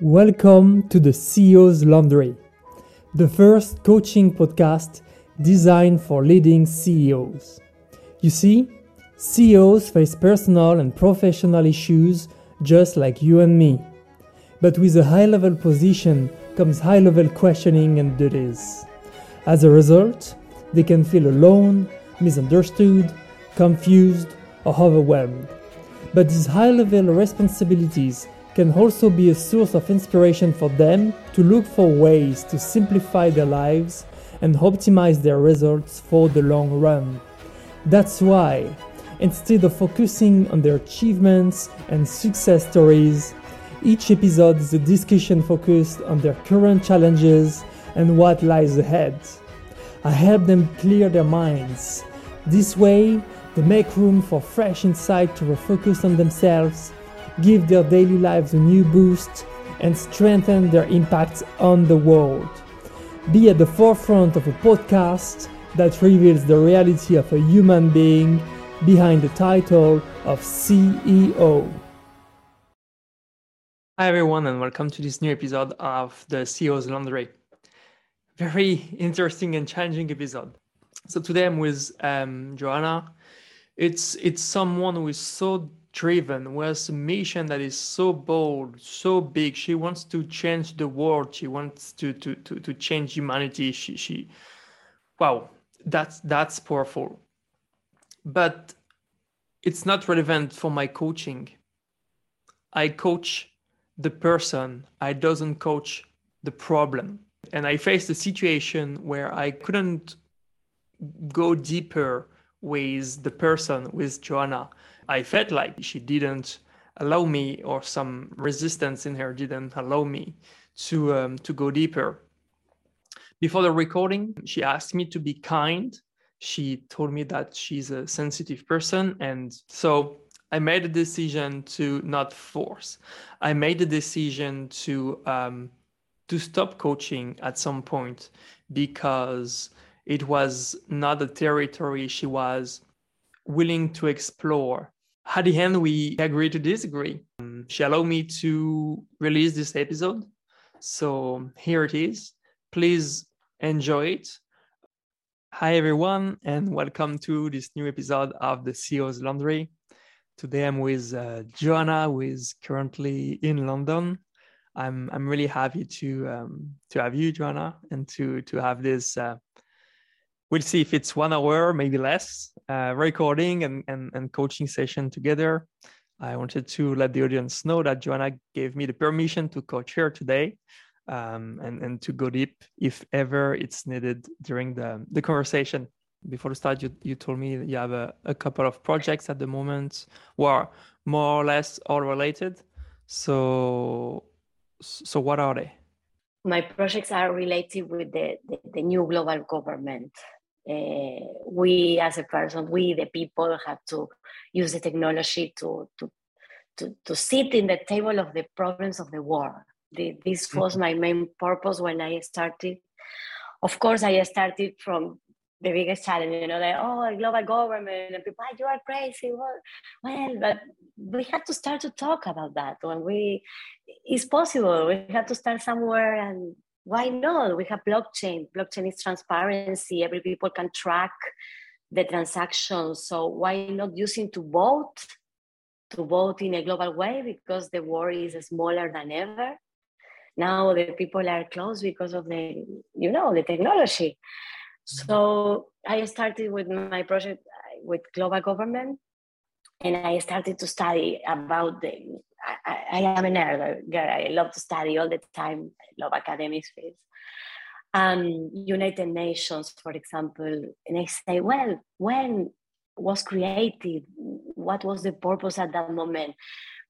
Welcome to the CEO's Laundry, the first coaching podcast designed for leading CEOs. You see, CEOs face personal and professional issues just like you and me. But with a high level position comes high level questioning and duties. As a result, they can feel alone, misunderstood, confused, or overwhelmed. But these high level responsibilities can also be a source of inspiration for them to look for ways to simplify their lives and optimize their results for the long run. That's why, instead of focusing on their achievements and success stories, each episode is a discussion focused on their current challenges and what lies ahead. I help them clear their minds. This way, they make room for fresh insight to refocus on themselves give their daily lives a new boost, and strengthen their impact on the world. Be at the forefront of a podcast that reveals the reality of a human being behind the title of CEO. Hi, everyone, and welcome to this new episode of the CEO's Laundry. Very interesting and challenging episode. So today I'm with um, Joanna. It's it's someone who is so driven, has a mission that is so bold, so big. She wants to change the world. She wants to to to, to change humanity. She she wow, that's that's powerful. But it's not relevant for my coaching. I coach the person. I doesn't coach the problem. And I faced a situation where I couldn't go deeper with the person, with Joanna. I felt like she didn't allow me, or some resistance in her didn't allow me to um, to go deeper. Before the recording, she asked me to be kind. She told me that she's a sensitive person, and so I made a decision to not force. I made a decision to um, to stop coaching at some point because it was not a territory she was willing to explore at the end, we agree to disagree. Um, she allowed me to release this episode. So here it is. Please enjoy it. Hi, everyone, and welcome to this new episode of the CEO's Laundry. Today I'm with uh, Joanna, who is currently in London. I'm I'm really happy to um, to have you, Joanna, and to to have this uh, we'll see if it's one hour, maybe less, uh, recording and, and, and coaching session together. I wanted to let the audience know that Joanna gave me the permission to coach her today um, and, and to go deep if ever it's needed during the, the conversation. Before the start, you, you told me you have a, a couple of projects at the moment were more or less all related. So, so what are they? My projects are related with the, the, the new global government uh, we as a person, we the people have to use the technology to, to, to, to sit in the table of the problems of the world. The, this was mm-hmm. my main purpose when I started. Of course, I started from the biggest challenge, you know, like, oh, a global government, and people, you are crazy. Well, well, but we had to start to talk about that when we, it's possible. We have to start somewhere and why not? We have blockchain. Blockchain is transparency. Every people can track the transactions. So why not using to vote, to vote in a global way because the world is smaller than ever. Now the people are close because of the, you know, the technology. So I started with my project with global government and I started to study about the I, I, am a nerd. I love to study all the time. I love academic fields. Um, United Nations, for example, and I say, well, when was created? What was the purpose at that moment?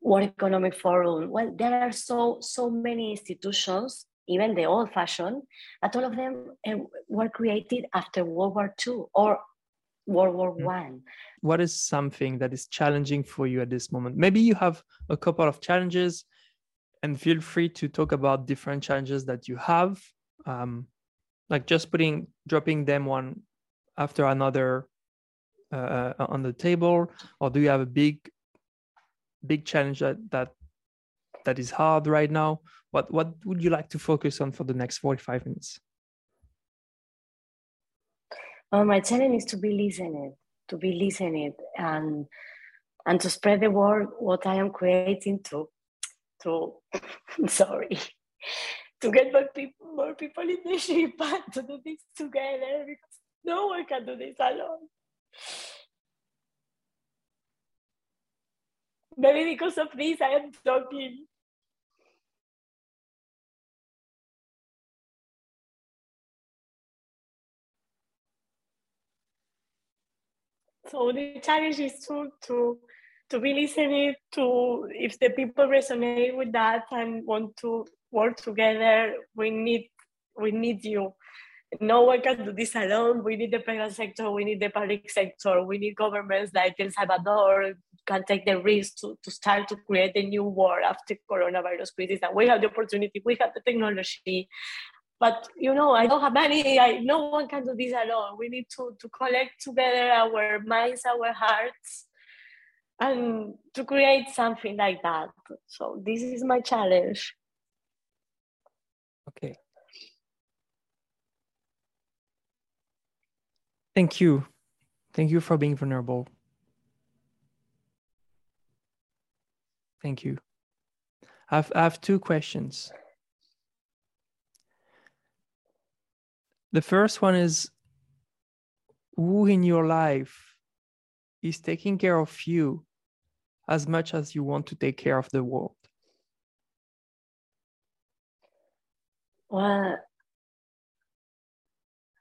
World Economic Forum. Well, there are so so many institutions, even the old-fashioned, but all of them uh, were created after World War II or World War mm. One. What is something that is challenging for you at this moment? Maybe you have a couple of challenges, and feel free to talk about different challenges that you have. Um, like just putting dropping them one after another uh, uh on the table, or do you have a big, big challenge that that that is hard right now what what would you like to focus on for the next 45 minutes my challenge is to be listening to be listening and and to spread the word what i am creating to to sorry to get more people more people in the ship and to do this together because no one can do this alone. Maybe because of this i am talking So the challenge is to to to be listening to if the people resonate with that and want to work together. We need we need you. No one can do this alone. We need the private sector. We need the public sector. We need governments like El Salvador can take the risk to, to start to create a new world after coronavirus crisis. And we have the opportunity. We have the technology but you know i don't have money. I, no one can do this alone we need to to collect together our minds our hearts and to create something like that. So this is my challenge. Okay. Thank you. Thank you for being vulnerable. Thank you. I've i have two questions The first one is who in your life is taking care of you as much as you want to take care of the world? Well,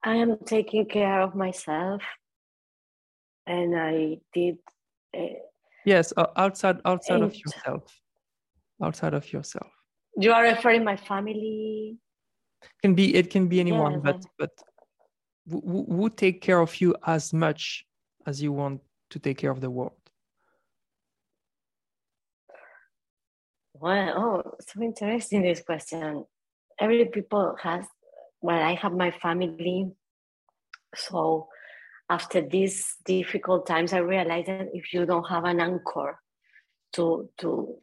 I am taking care of myself, and I did. Uh, yes, outside outside of yourself, outside of yourself. You are referring my family can be it can be anyone yeah, but but who take care of you as much as you want to take care of the world? Well oh so interesting this question. Every people has well i have my family. So after these difficult times i realized that if you don't have an anchor to to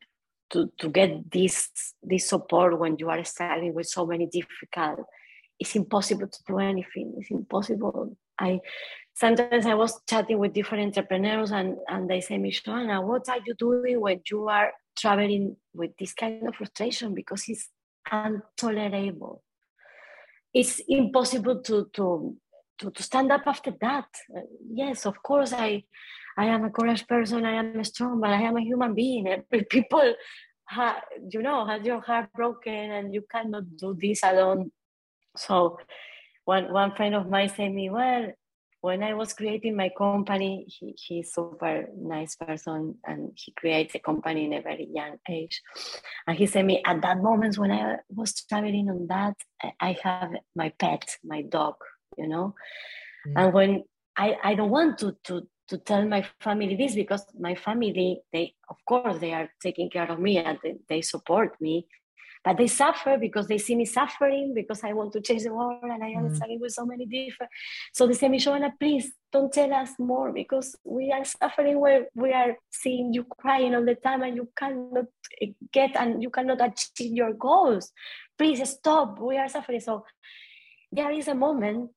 to, to get this this support when you are struggling with so many difficult it's impossible to do anything. It's impossible. I sometimes i was chatting with different entrepreneurs and and they say Joanna, what are you doing when you are traveling with this kind of frustration? Because it's intolerable. It's impossible to to to, to stand up after that. Yes of course i I am a courage person, I am strong, but I am a human being. Every people, ha, you know, have your heart broken and you cannot do this alone. So one, one friend of mine said me, well, when I was creating my company, he, he's super nice person and he creates a company in a very young age. And he said me, at that moment when I was traveling on that, I have my pet, my dog, you know? Mm. And when I, I don't want to, to, to tell my family this because my family they of course they are taking care of me and they, they support me but they suffer because they see me suffering because I want to change the world and I am mm-hmm. struggling with so many different. So they say, Michona, please don't tell us more because we are suffering where we are seeing you crying all the time and you cannot get and you cannot achieve your goals. Please stop. We are suffering. So there is a moment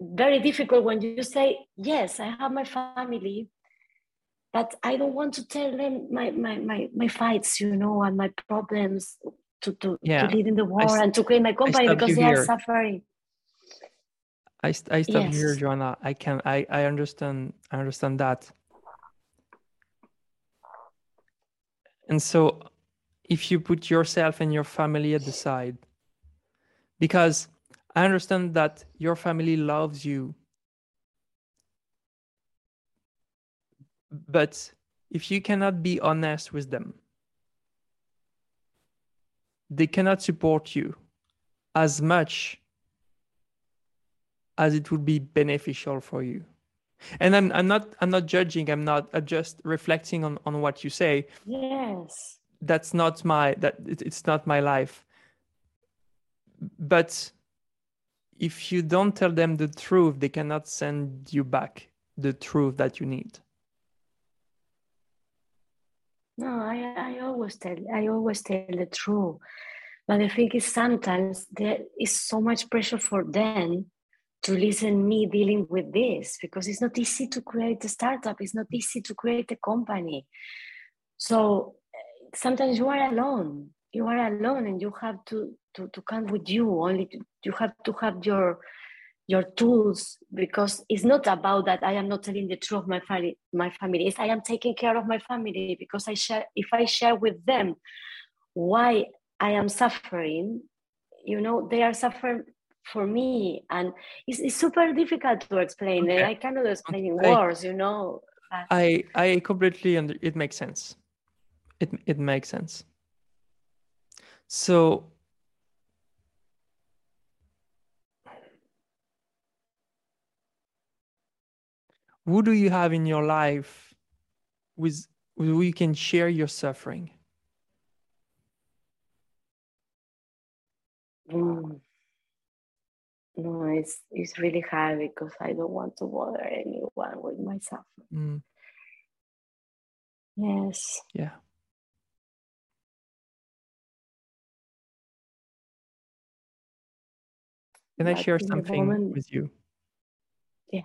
very difficult when you say, Yes, I have my family, but I don't want to tell them my, my, my, my fights, you know, and my problems to, to, yeah. to lead in the war st- and to create my company because they here. are suffering. I, I stop yes. here, Joanna. I can I, I understand I understand that. And so if you put yourself and your family at the side, because I understand that your family loves you. But if you cannot be honest with them, they cannot support you as much as it would be beneficial for you. And I'm I'm not I'm not judging, I'm not I'm just reflecting on, on what you say. Yes. That's not my that it's not my life. But if you don't tell them the truth, they cannot send you back the truth that you need. No, I, I always tell I always tell the truth. But the thing is sometimes there is so much pressure for them to listen me dealing with this because it's not easy to create a startup, it's not easy to create a company. So sometimes you are alone. You are alone and you have to to, to come with you only. To, you have to have your your tools because it's not about that i am not telling the truth of my family my family. Is i am taking care of my family because i share if i share with them why i am suffering you know they are suffering for me. And it's, it's super difficult to explain okay. i cannot explain in words you know i i completely under it makes sense. It it makes sense so who do you have in your life with who you can share your suffering mm. no it's it's really hard because i don't want to bother anyone with my suffering mm. yes yeah can i share something with you? Yes.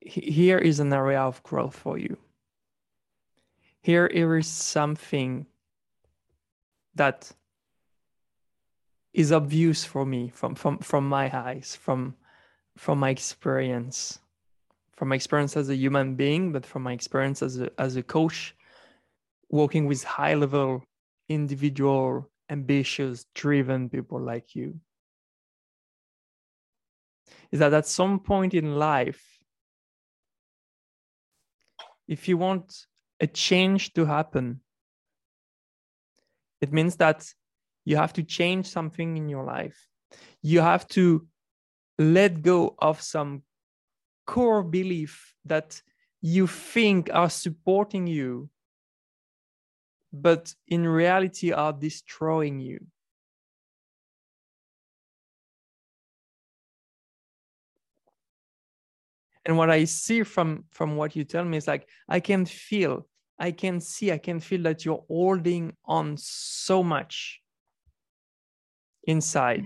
Here is an area of growth for you. Here is something that is obvious for me from from from my eyes, from from my experience, from my experience as a human being, but from my experience as a as a coach, working with high level individual, ambitious, driven people like you. Is that at some point in life if you want a change to happen, it means that you have to change something in your life. You have to let go of some core belief that you think are supporting you, but in reality are destroying you. and what i see from from what you tell me is like i can feel i can see i can feel that you're holding on so much inside.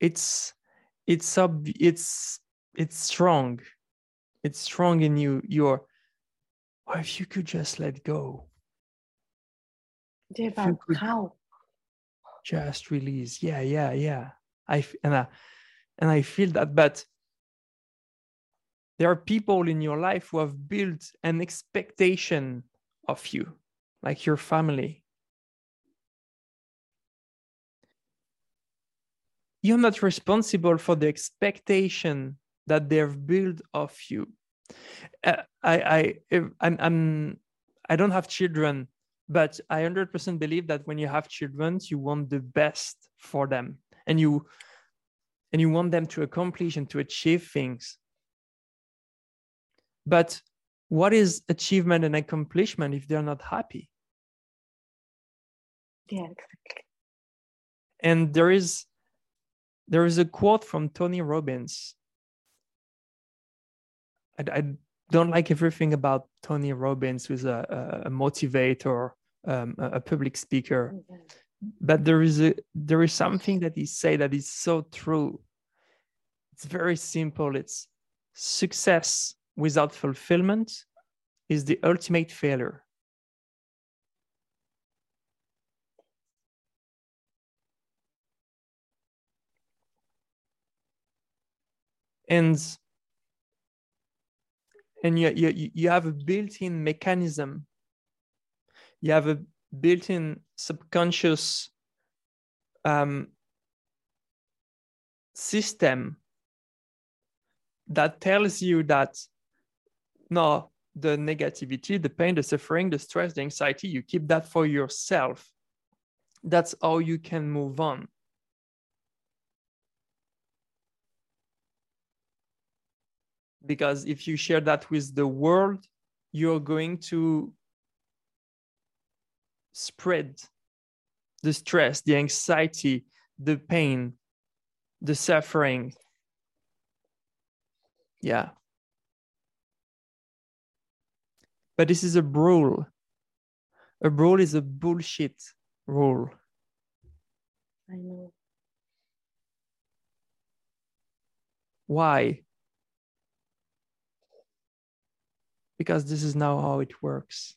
It's it's up it's it's strong it's strong in you you're or if you could just let go? How just release. Yeah yeah yeah. I and I, and I feel that, but there are people in your life who have built an expectation of you, like your family. You're not responsible for the expectation that they've built of you. Uh, I, I, I'm, I'm, I don't have children, but I 100% believe that when you have children, you want the best for them and you and you want them to accomplish and to achieve things. But what is achievement and accomplishment if they're not happy? Yeah exactly. And there is there is a quote from tony robbins i, I don't like everything about tony robbins who's a, a motivator um, a, public speaker. Mm-hmm but there is a there is something that he say that is so true. It's very simple. It's success without fulfillment is the ultimate failure. And and you, you, you have a built-in mechanism. You have a built-in subconscious um, system that tells you that no the negativity the pain the suffering the stress the anxiety you keep that for yourself. That's how you can move on because if you share that with the world you're going to spread the stress, the anxiety, the pain, the suffering. Yeah. But this is a rule. A rule is a bullshit rule. I know. Why? Because this is now how it works.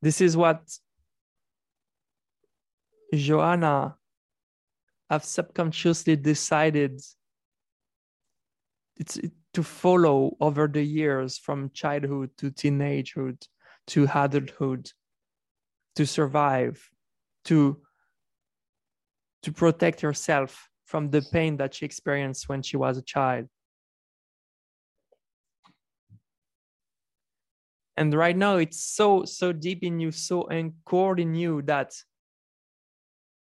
This is what Joanna have subconsciously decided it's to follow over the years from childhood to teenagehood to adulthood to survive to to protect herself from the pain that she experienced when she was a child and right now it's so so deep in you so anchored in you that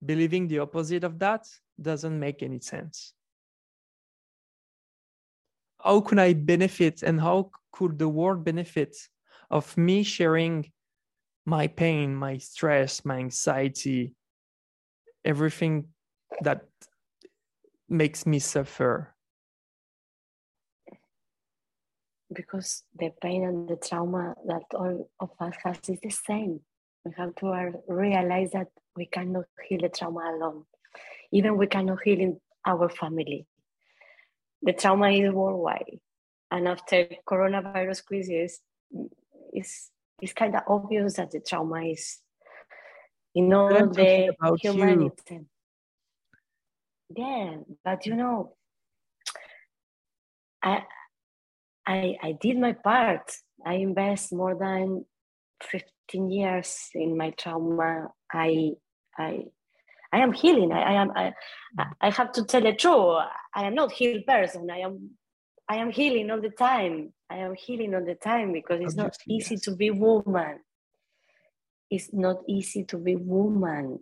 believing the opposite of that doesn't make any sense. How can i benefit and how could the world benefit of me sharing my pain my stress my anxiety everything that makes me suffer because the pain and the trauma that all of us has is the same. We have to realize that we cannot heal the trauma alone. Even we cannot heal in our family. The trauma is worldwide. And after coronavirus crisis, it's, it's kind of obvious that the trauma is, in you know, the humanity. You. Yeah, but you know, I, I, I did my part. I invest more than 15 years in my trauma. I, I, I am healing. I, I am. I, I have to tell the truth. I am not healed person. I am. I am healing all the time. I am healing all the time because it's not easy to be woman. It's not easy to be woman,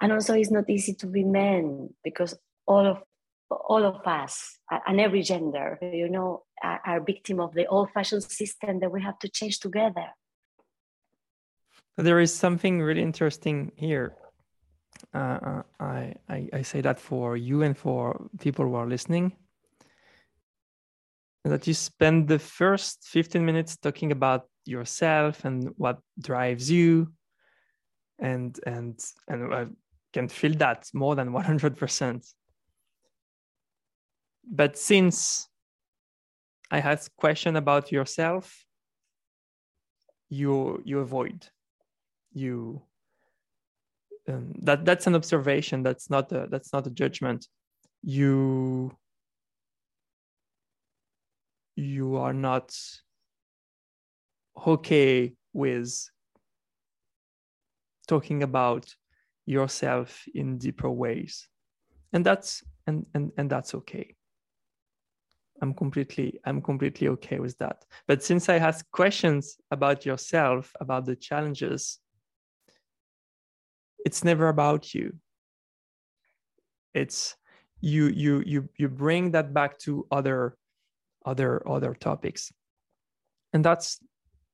and also it's not easy to be men because all of all of us and every gender, you know, are, victim of the old-fashioned system that we have to change together. There is something really interesting here. Uh, uh, I, I, I say that for you and for people who are listening. That you spend the first 15 minutes talking about yourself and what drives you, and and and I can feel that more than 100 percent but since I had question about yourself, you you avoid you um, that that's an observation that's not a that's not a judgment. You you are not okay with talking about yourself in deeper ways. And that's and and, and that's okay i'm completely i'm completely okay with that. But since i ask questions about yourself about the challenges it's never about you. It's you you you you bring that back to other other other topics. And that's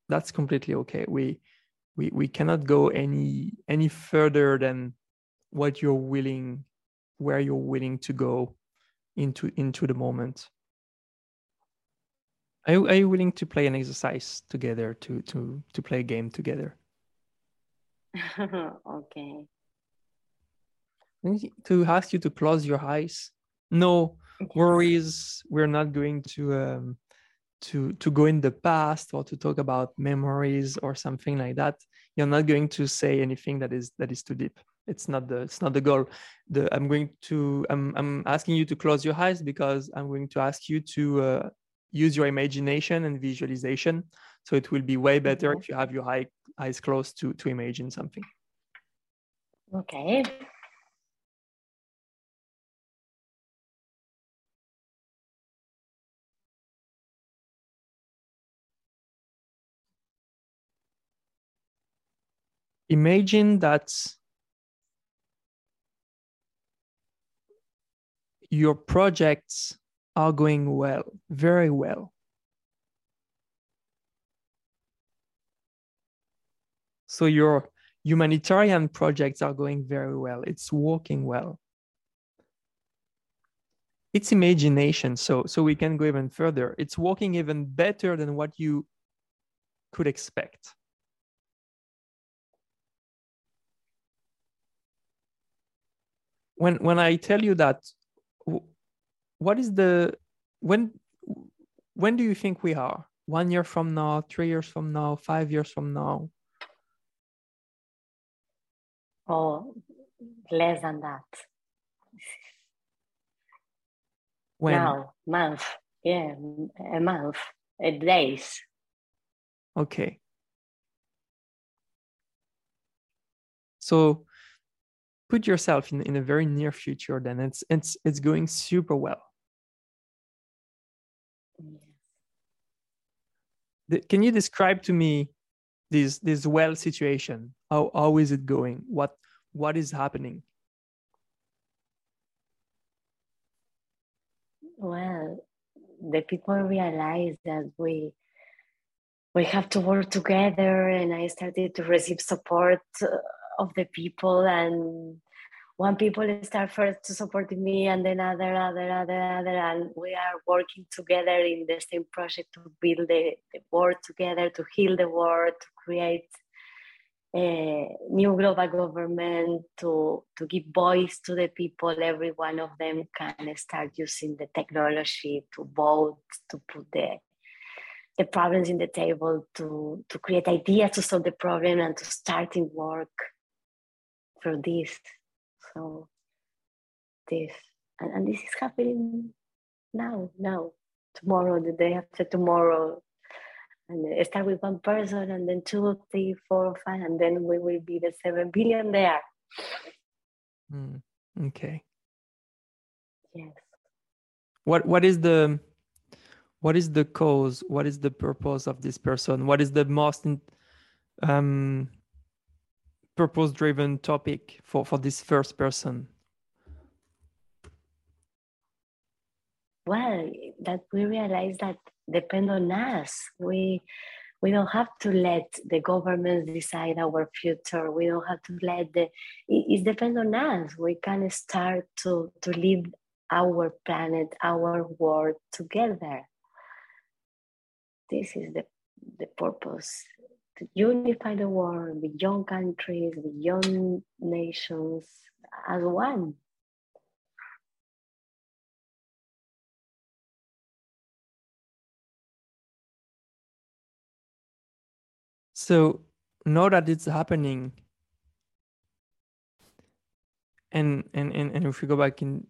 that's completely okay. We we we cannot go any any further than what you're willing where you're willing to go into into the moment are you, are you willing to play an exercise together to to to play a game together? okay. To ask you to close your eyes. No worries. We're not going to um, to to go in the past or to talk about memories or something like that. You're not going to say anything that is that is too deep. It's not the it's not the goal. The I'm going to I'm I'm asking you to close your eyes because I'm going to ask you to uh, use your imagination and visualization. So it will be way better mm-hmm. if you have your eye, eyes closed to, to imagine something. Okay. Imagine that your projects are going well, very well. So your humanitarian projects are going very well. It's working well. It's imagination, so so we can go even further. It's working even better than what you could expect. When when I tell you that, what is the when when do you think we are? One year from now, three years from now, five years from now? Oh, less than that. When? Now, month. Yeah, a month, a days. Okay. So put yourself in, in a very near future then it's it's it's going super well. Can you describe to me this this well situation? How how is it going? What what is happening? Well, the people realize that we we have to work together, and I started to receive support uh, of the people and one people start first to supporting me and then other other other other and we are working together in the same project to build the, the world together to heal the world to create a new global government to to give voice to the people. Every one of them can start using the technology to vote to put the the problems in the table to to create ideas to solve the problem and to start in work for this so this and, and this is happening now now tomorrow the day after tomorrow. And start with one person and then two three four five and then we will be the seven billion there. Mm, okay. Yes. What what is the what is the cause what is the purpose of this person? What is the most um purpose driven topic for for this first person? Well that we realize that depend on us. We we don't have to let the governments decide our future. We don't have to let the it, it depends on us. We can start to to live our planet our world together. This is the the purpose to unify the world beyond countries, beyond nations as one. So know that it's happening. And, and, and, and if we go back in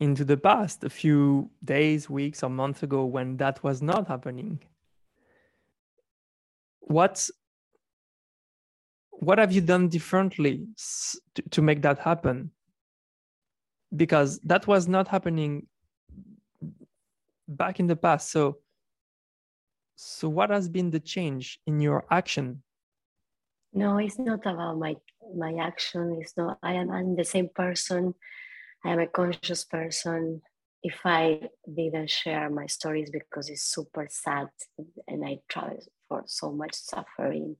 into the past, a few days, weeks, or months ago when that was not happening, what what have you done differently to, to make that happen? Because that was not happening back in the past. So so what has been the change in your action? No it's not about my my action. It's not i am I'm the same person. I am a conscious person. If i didn't share my stories because it's super sad and i travel for so much suffering.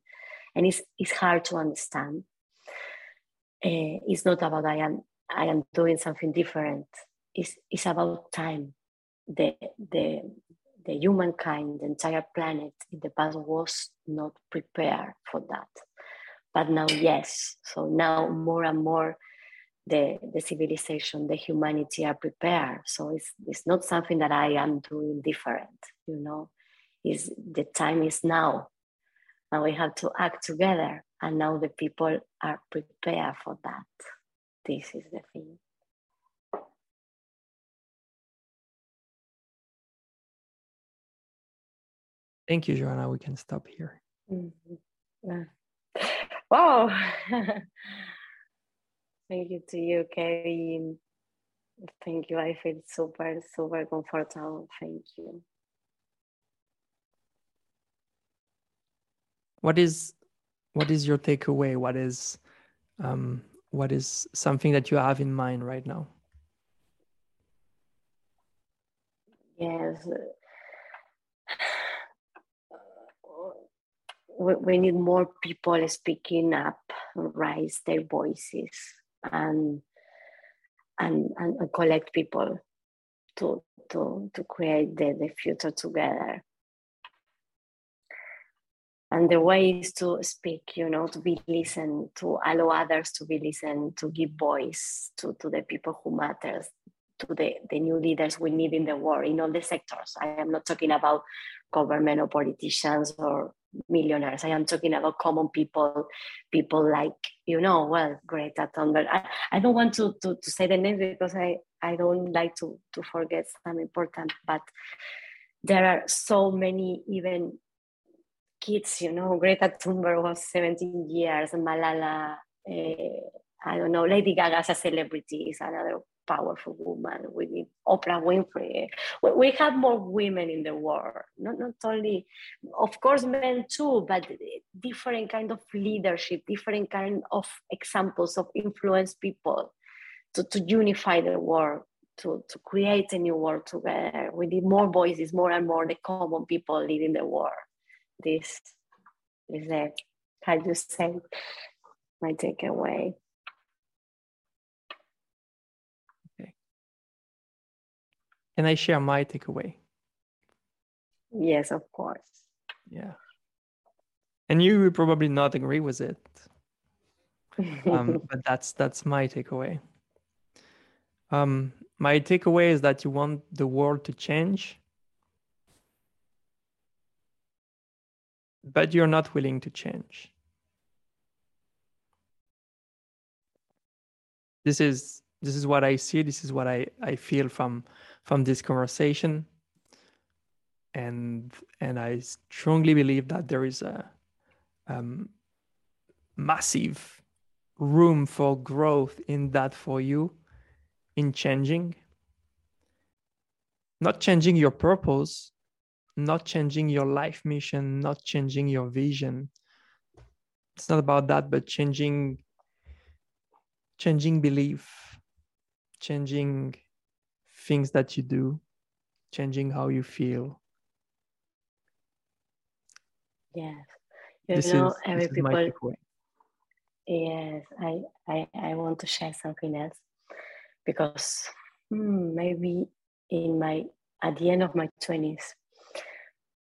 And it's, it's hard to understand. Uh, it's not about i am i am doing something different. It's, it's about time the the the humankind the entire planet in the past was not prepared for that. But now yes. So now more and more the, the civilization the humanity are prepared. So it's, it's not something that i am doing different you know is the time is now. And we have to act together and now the people are prepared for that. This is the thing. Thank you joanna. We can stop here. Mm-hmm. yeah. wow. Thank you to you kevin. Thank you. I feel super super comfortable. Thank you what is what is your takeaway? What is um, what is something that you have in mind right now? Yes. We, need more people speaking up raise their voices and and, and collect people to to to create the, the future together and the way is to speak you know to be listened to allow others to be listened to give voice to, to the people who matters to the, the new leaders we need in the world in all the sectors. I am not talking about government or politicians or millionaires. I am talking about common people people like you know well greta thunberg. I, I don't want to, to, to say the name because i i don't like to to forget some important but there are so many even kids, you know, Greta Thunberg was 17 years, Malala, uh, I don't know, Lady Gaga as a celebrity is another powerful woman. We need Oprah Winfrey. We, have more women in the world, not, not only, of course, men too, but different kind of leadership, different kind of examples of influence people to, to unify the world. To, to create a new world together. We need more voices, more and more the common people leading the world this is it. How you say my takeaway? Okay. Can I share my takeaway? Yes, of course. Yeah. And you will probably not agree with it. um, but that's that's my takeaway. Um, my takeaway is that you want the world to change but you're not willing to change. This is this is what I see. This is what I, I feel from from this conversation, and and I strongly believe that there is a um, massive room for growth in that for you, in changing. Not changing your purpose, not changing your life mission, not changing your vision. It's not about that, but changing changing belief, changing things that you do, changing how you feel. Yes. You this know, is, every people Yes, I, I I want to share something else because hmm, maybe in my at the end of my twenties,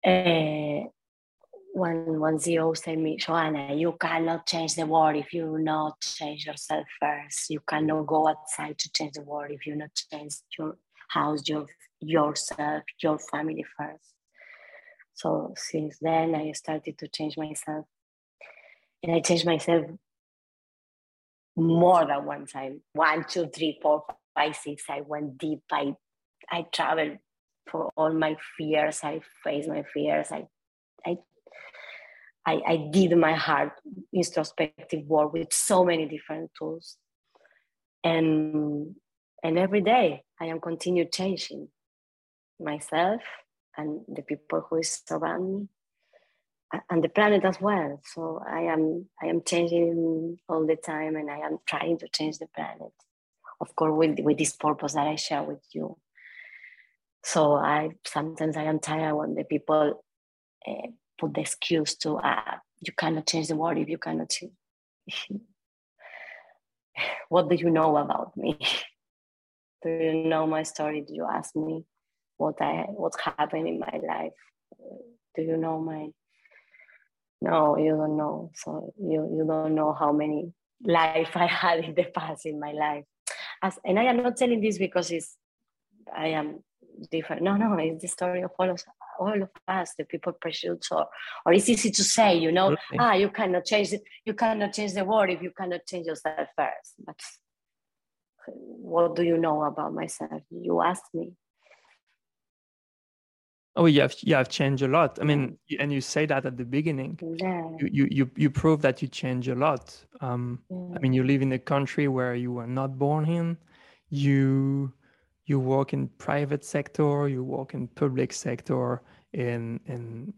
uh, one one zero said me, Joanna, you cannot change the world if you not change yourself first. You cannot go outside to change the world if you not change your house, your yourself, your family first. So since then, I started to change myself, and I changed myself more than one time. One, two, three, four, five, six. I went deep. I I traveled for all my fears. I faced my fears. I, I, I, I did my hard introspective work with so many different tools, and and every day I am continue changing myself and the people who is around me and the planet as well so i am i am changing all the time and i am trying to change the planet of course with, with this purpose that i share with you so I sometimes I am tired when the people uh, put the excuse to uh, you cannot change the world if you cannot change. what do you know about me? do you know my story? Do you ask me what I what happened in my life? Do you know my no, you don't know. So you, you don't know how many life I had in the past in my life. As, and I am not telling this because it's I am different. No, no, it's the story of all of all of us, the people pursuits, or or it's easy to say, you know, ah, you cannot change it, you cannot change the world if you cannot change yourself first. But what do you know about myself? You asked me. Oh, you have you have changed a lot. I mean, and you say that at the beginning. Yeah. You you you, you prove that you change a lot. Um, yeah. I mean, you live in a country where you were not born in. You you work in private sector, you work in public sector, in in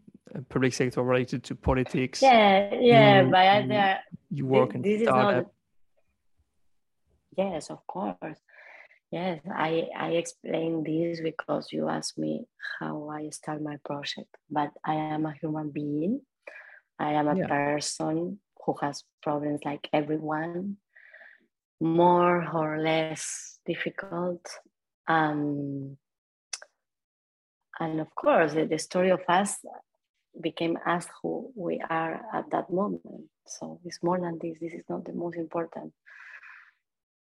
public sector related to politics. Yeah, yeah, you, but you, uh, you work this, in this startup. Not... Yes, of course. Yes, I I explain this because you asked me how I start my project. But I am a human being. I am a yeah. person who has problems like everyone, more or less difficult. Um, and of course, the, the story of us became us who we are at that moment. So it's more than this. This is not the most important.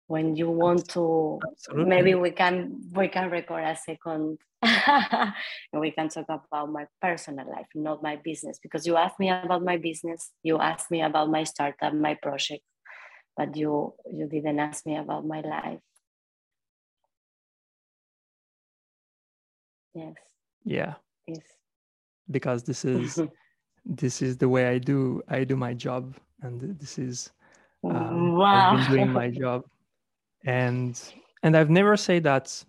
When you want to, Absolutely. maybe we can we can record a second, and we can talk about my personal life, not my business. Because you asked me about my business, you asked me about my startup, my project, but you you didn't ask me about my life. Yes. Yeah. Yes because this is this is the way I do I do my job and this is um, wow. I've been doing my job and and I've never said that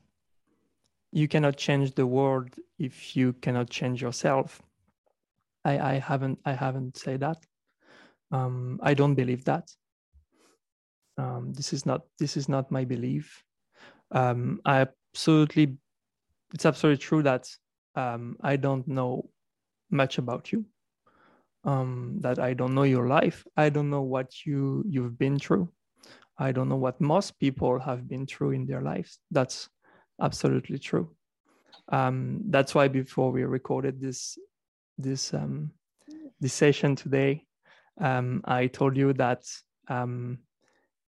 you cannot change the world if you cannot change yourself. I, I haven't I haven't said that. Um, I don't believe that. Um, this is not this is not my belief. Um, I absolutely it's absolutely true that um, I don't know much about you. Um, that i don't know your life. I don't know what you you've been through. I don't know what most people have been through in their lives. That's absolutely true. Um, that's why before we recorded this this um, this session today um, i told you that um,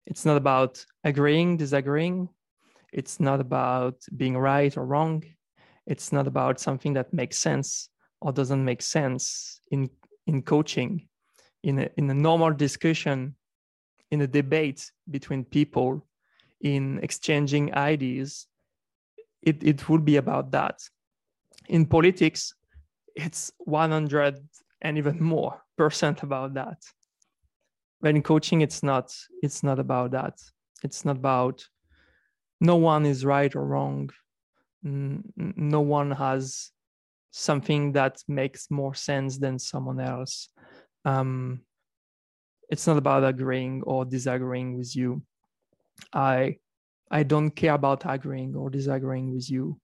it's not about agreeing disagreeing it's not about being right or wrong. It's not about something that makes sense or doesn't make sense in in coaching in a, in a normal discussion in a debate between people in exchanging ideas. It, it would be about that. In politics it's 100 and even more percent about that. In coaching it's not it's not about that. It's not about no one is right or wrong no one has something that makes more sense than someone else. Um, it's not about agreeing or disagreeing with you. I I don't care about agreeing or disagreeing with you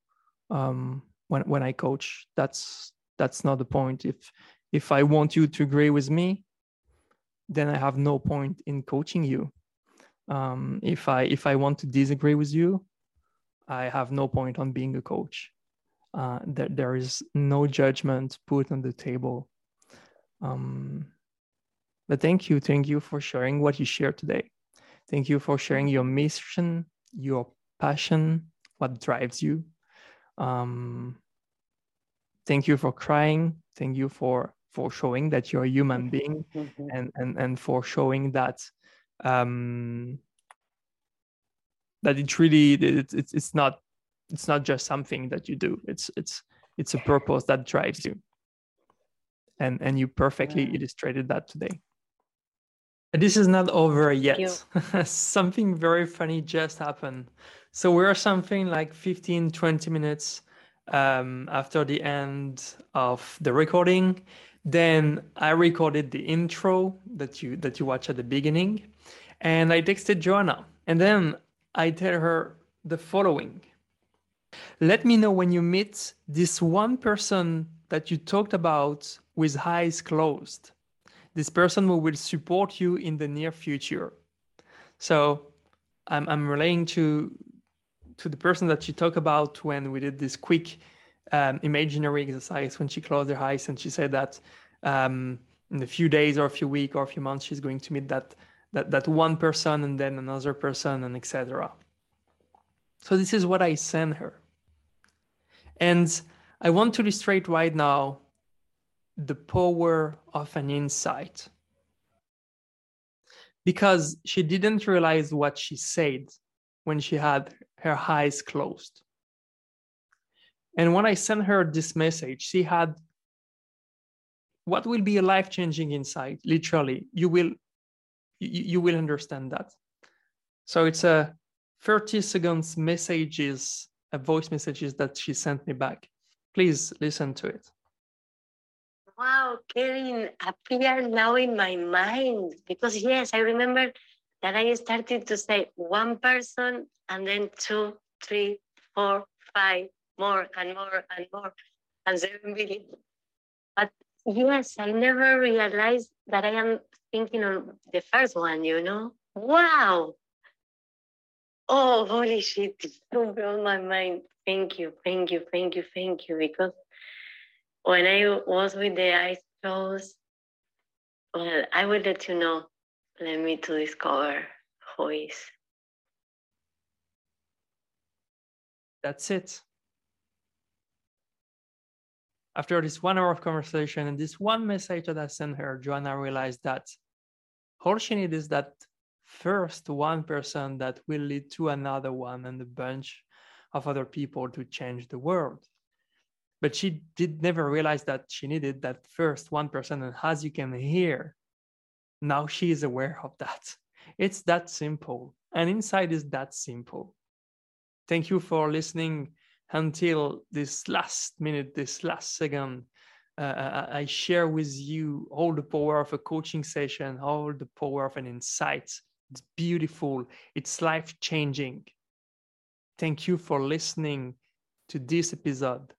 um, when when I coach. That's that's not the point. If if I want you to agree with me, then I have no point in coaching you. Um, if I if I want to disagree with you, I have no point on being a coach uh, that there is no judgment put on the table. Um, but thank you, thank you for sharing what you shared today. Thank you for sharing your mission, your passion, what drives you. Um, thank you for crying. Thank you for for showing that you're a human being, mm-hmm. and and and for showing that um, that it really it, it's it's not it's not just something that you do. It's it's it's a purpose that drives you. And and you perfectly yeah. illustrated that today. This is not over yet. something very funny just happened. So we're something like 15 20 minutes um, after the end of the recording then i recorded the intro that you that you watch at the beginning and i texted joanna and then i tell her the following let me know when you meet this one person that you talked about with eyes closed. This person who will support you in the near future. So I'm, I'm relaying to to the person that you talk about when we did this quick um, imaginary exercise when she closed her eyes and she said that um, in a few days or a few weeks or a few months she's going to meet that that that one person and then another person and etc. So this is what I send her. And I want to illustrate right now the power of an insight. Because she didn't realize what she said when she had her eyes closed. And when I sent her this message, she had what will be a life-changing insight, literally. You will you, you will understand that. So it's a 30 seconds messages a voice messages that she sent me back. Please listen to it. Wow, Kevin appeared now in my mind because yes, I remember that I started to say one person and then two, three, four, five, more and more and more, and seven billion. But Yes, I never realized that I am thinking on the first one, you know? Wow. Oh, holy shit. You blew my mind. Thank you, thank you, thank you, thank you. Because when I was with the eyes closed, well, I will let you know. Let me to discover who is. That's it after this one hour of conversation and this one message that I sent her, Joanna realized that all she needs is that first one person that will lead to another one and a bunch of other people to change the world. But she did never realize that she needed that first one person. And as you can hear, now she is aware of that. It's that simple. And inside is that simple. Thank you for listening until this last minute, this last second, uh, I share with you all the power of a coaching session, all the power of an insight. It's beautiful, it's life changing. Thank you for listening to this episode.